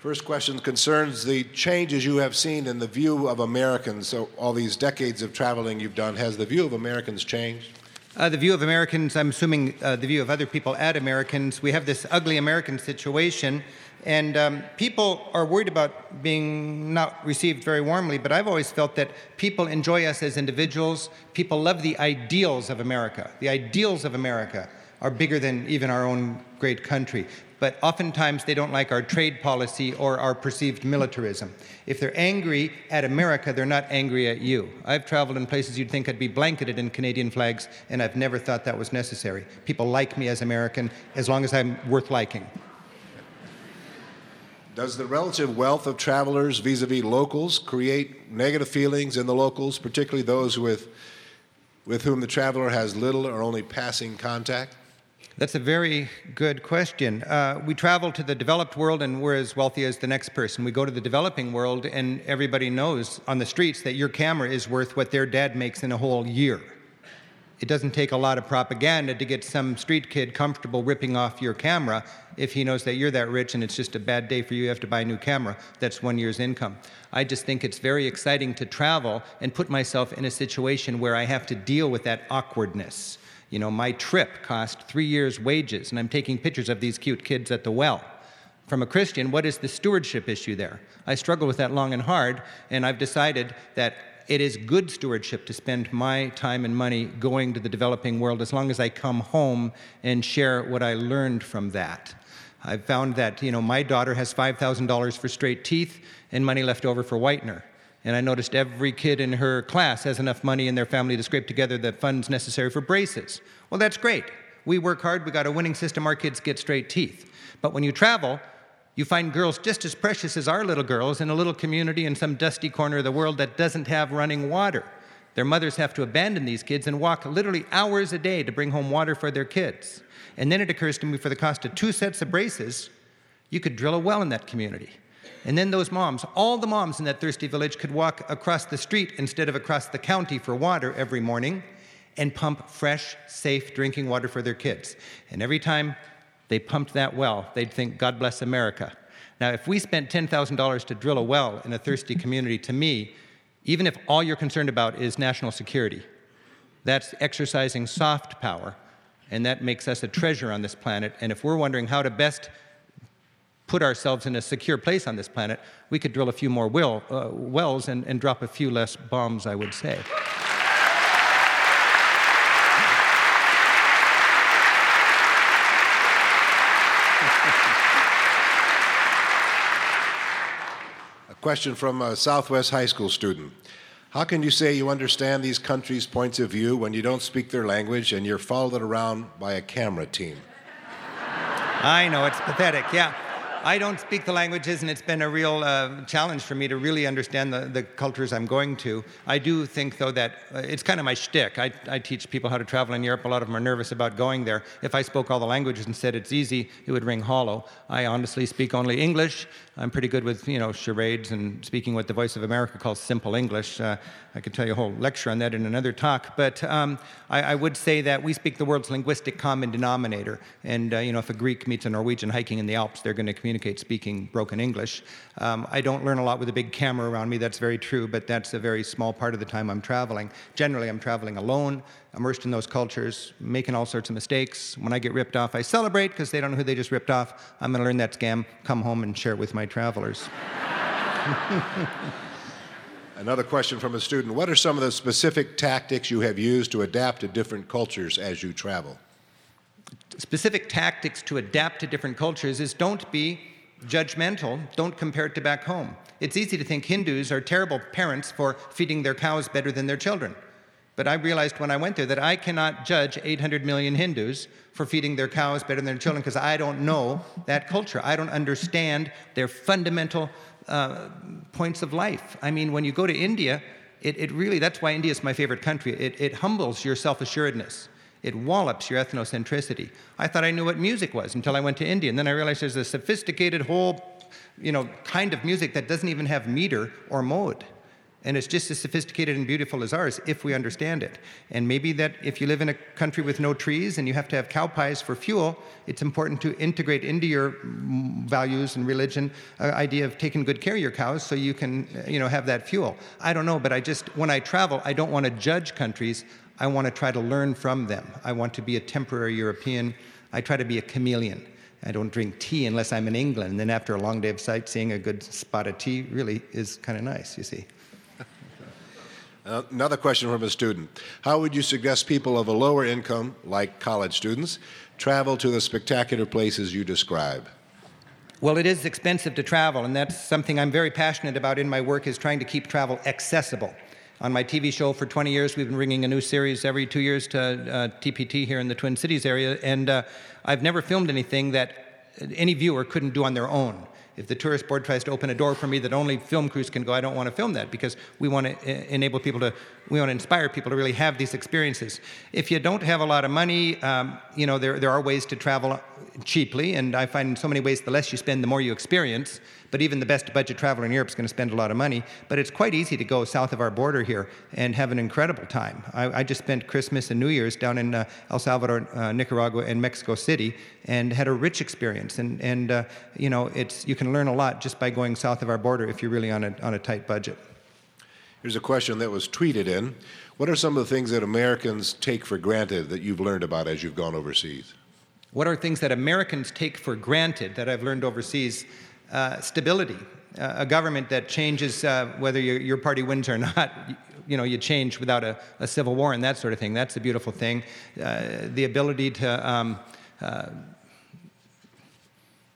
First question concerns the changes you have seen in the view of Americans. So, all these decades of traveling you've done, has the view of Americans changed? Uh, the view of Americans, I'm assuming uh, the view of other people at Americans, we have this ugly American situation, and um, people are worried about being not received very warmly, but I've always felt that people enjoy us as individuals. People love the ideals of America. The ideals of America are bigger than even our own great country but oftentimes they don't like our trade policy or our perceived militarism. If they're angry at America, they're not angry at you. I've traveled in places you'd think I'd be blanketed in Canadian flags, and I've never thought that was necessary. People like me as American as long as I'm worth liking. Does the relative wealth of travelers vis a vis locals create negative feelings in the locals, particularly those with, with whom the traveler has little or only passing contact? That's a very good question. Uh, we travel to the developed world and we're as wealthy as the next person. We go to the developing world and everybody knows on the streets that your camera is worth what their dad makes in a whole year. It doesn't take a lot of propaganda to get some street kid comfortable ripping off your camera if he knows that you're that rich and it's just a bad day for you, you have to buy a new camera. That's one year's income. I just think it's very exciting to travel and put myself in a situation where I have to deal with that awkwardness you know, my trip cost three years' wages, and I'm taking pictures of these cute kids at the well. from a Christian, what is the stewardship issue there? I struggled with that long and hard, and I've decided that it is good stewardship to spend my time and money going to the developing world as long as I come home and share what I learned from that. I've found that, you know, my daughter has $5,000 for straight teeth and money left over for whitener. And I noticed every kid in her class has enough money in their family to scrape together the funds necessary for braces. Well, that's great. We work hard, we got a winning system, our kids get straight teeth. But when you travel, you find girls just as precious as our little girls in a little community in some dusty corner of the world that doesn't have running water. Their mothers have to abandon these kids and walk literally hours a day to bring home water for their kids. And then it occurs to me for the cost of two sets of braces, you could drill a well in that community. And then those moms, all the moms in that thirsty village, could walk across the street instead of across the county for water every morning and pump fresh, safe drinking water for their kids. And every time they pumped that well, they'd think, God bless America. Now, if we spent $10,000 to drill a well in a thirsty community, to me, even if all you're concerned about is national security, that's exercising soft power, and that makes us a treasure on this planet. And if we're wondering how to best put ourselves in a secure place on this planet, we could drill a few more will, uh, wells and, and drop a few less bombs, I would say. A question from a Southwest High School student. How can you say you understand these countries' points of view when you don't speak their language and you're followed around by a camera team? I know, it's pathetic, yeah. I don't speak the languages, and it's been a real uh, challenge for me to really understand the, the cultures I'm going to. I do think, though, that uh, it's kind of my shtick. I, I teach people how to travel in Europe. A lot of them are nervous about going there. If I spoke all the languages and said it's easy, it would ring hollow. I honestly speak only English. I'm pretty good with, you know, charades and speaking what the Voice of America calls simple English. Uh, I could tell you a whole lecture on that in another talk. But um, I, I, would say that we speak the world's linguistic common denominator. And, uh, you know, if a Greek meets a Norwegian hiking in the Alps, they're going to communicate speaking broken English. Um, I don't learn a lot with a big camera around me, that's very true, but that's a very small part of the time I'm traveling. Generally, I'm traveling alone, immersed in those cultures, making all sorts of mistakes. When I get ripped off, I celebrate because they don't know who they just ripped off. I'm going to learn that scam, come home and share it with my travelers. Another question from a student What are some of the specific tactics you have used to adapt to different cultures as you travel? Specific tactics to adapt to different cultures is don't be judgmental, don't compare it to back home. It's easy to think Hindus are terrible parents for feeding their cows better than their children. But I realized when I went there that I cannot judge 800 million Hindus for feeding their cows better than their children because I don't know that culture. I don't understand their fundamental uh, points of life. I mean, when you go to India, it, it really, that's why India is my favorite country. It, it humbles your self assuredness. It wallops your ethnocentricity. I thought I knew what music was until I went to India, and then I realized there's a sophisticated whole, you know, kind of music that doesn't even have meter or mode and it's just as sophisticated and beautiful as ours if we understand it. And maybe that if you live in a country with no trees and you have to have cow pies for fuel, it's important to integrate into your values and religion uh, idea of taking good care of your cows so you can, uh, you know, have that fuel. I don't know, but I just when I travel, I don't want to judge countries. I want to try to learn from them. I want to be a temporary European. I try to be a chameleon. I don't drink tea unless I'm in England. And then after a long day of sightseeing, a good spot of tea really is kind of nice, you see. Uh, another question from a student. How would you suggest people of a lower income, like college students, travel to the spectacular places you describe? Well, it is expensive to travel, and that's something I'm very passionate about in my work is trying to keep travel accessible. On my TV show for 20 years, we've been bringing a new series every two years to uh, TPT here in the Twin Cities area, and uh, I've never filmed anything that any viewer couldn't do on their own. If the tourist board tries to open a door for me that only film crews can go, I don't want to film that because we want to enable people to, we want to inspire people to really have these experiences. If you don't have a lot of money, um, you know, there, there are ways to travel cheaply, and I find in so many ways the less you spend, the more you experience. But even the best budget traveler in Europe is going to spend a lot of money. But it's quite easy to go south of our border here and have an incredible time. I, I just spent Christmas and New Year's down in uh, El Salvador, uh, Nicaragua, and Mexico City, and had a rich experience. And, and uh, you know, it's, you can learn a lot just by going south of our border if you're really on a, on a tight budget. Here's a question that was tweeted in. What are some of the things that Americans take for granted that you've learned about as you've gone overseas? what are things that Americans take for granted that I've learned overseas? Uh, stability, uh, a government that changes uh, whether your, your, party wins or not. You know, you change without a, a, civil war and that sort of thing. That's a beautiful thing. Uh, the ability to um,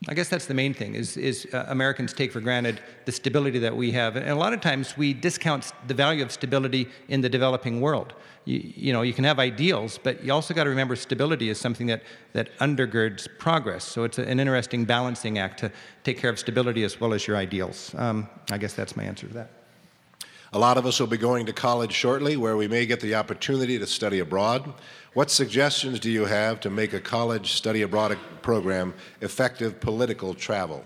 I guess that's the main thing is, is uh, Americans take for granted the stability that we have. And a lot of times we discount the value of stability in the developing world. You, you know, you can have ideals, but you also got to remember stability is something that, that undergirds progress. So it's a, an interesting balancing act to take care of stability as well as your ideals. Um, I guess that's my answer to that. A lot of us will be going to college shortly where we may get the opportunity to study abroad. What suggestions do you have to make a college study abroad program effective political travel?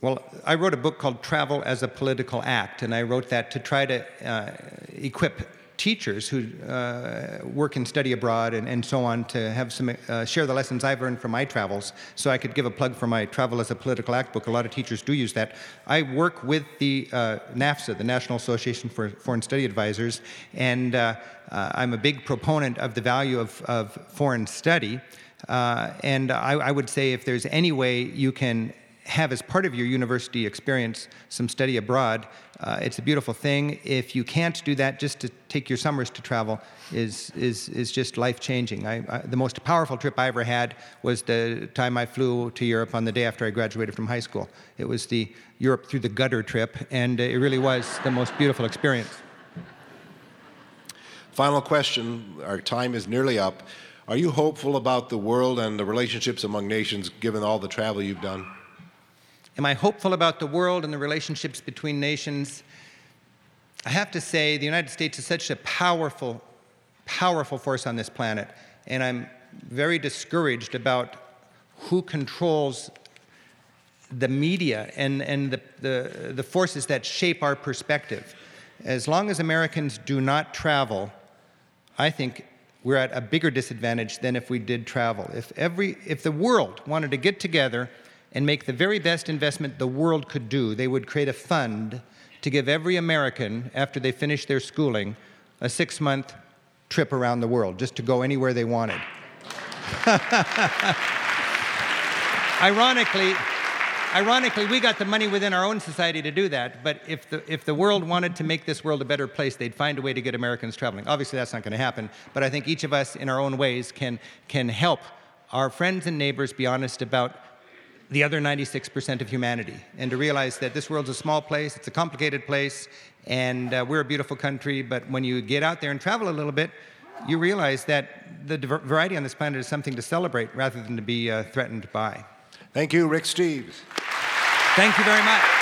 Well, I wrote a book called Travel as a Political Act, and I wrote that to try to uh, equip teachers who uh, work and study abroad and, and, so on to have some uh, share the lessons I've learned from my travels. So I could give a plug for my Travel as a Political Act book. A lot of teachers do use that. I work with the uh, NAFSA, the National Association for Foreign Study Advisors, and uh, uh, I'm a big proponent of the value of, of foreign study. Uh, and I, I would say if there's any way you can have as part of your university experience some study abroad. Uh, it's a beautiful thing. If you can't do that, just to take your summers to travel is, is, is just life changing. The most powerful trip I ever had was the time I flew to Europe on the day after I graduated from high school. It was the Europe through the gutter trip, and it really was the most beautiful experience. Final question. Our time is nearly up. Are you hopeful about the world and the relationships among nations given all the travel you've done? Am I hopeful about the world and the relationships between nations? I have to say, the United States is such a powerful, powerful force on this planet, and I'm very discouraged about who controls the media and, and the, the, the forces that shape our perspective. As long as Americans do not travel, I think we're at a bigger disadvantage than if we did travel. If, every, if the world wanted to get together and make the very best investment the world could do. They would create a fund to give every American, after they finish their schooling, a six month trip around the world, just to go anywhere they wanted. ironically, ironically, we got the money within our own society to do that, but if the, if the world wanted to make this world a better place, they'd find a way to get Americans traveling. Obviously, that's not going to happen, but I think each of us, in our own ways, can, can help our friends and neighbors be honest about the other 96% of humanity and to realize that this world's a small place, it's a complicated place, and uh, we're a beautiful country, but when you get out there and travel a little bit, you realize that the variety on this planet is something to celebrate rather than to be uh, threatened by. Thank you, Rick Steves. Thank you very much.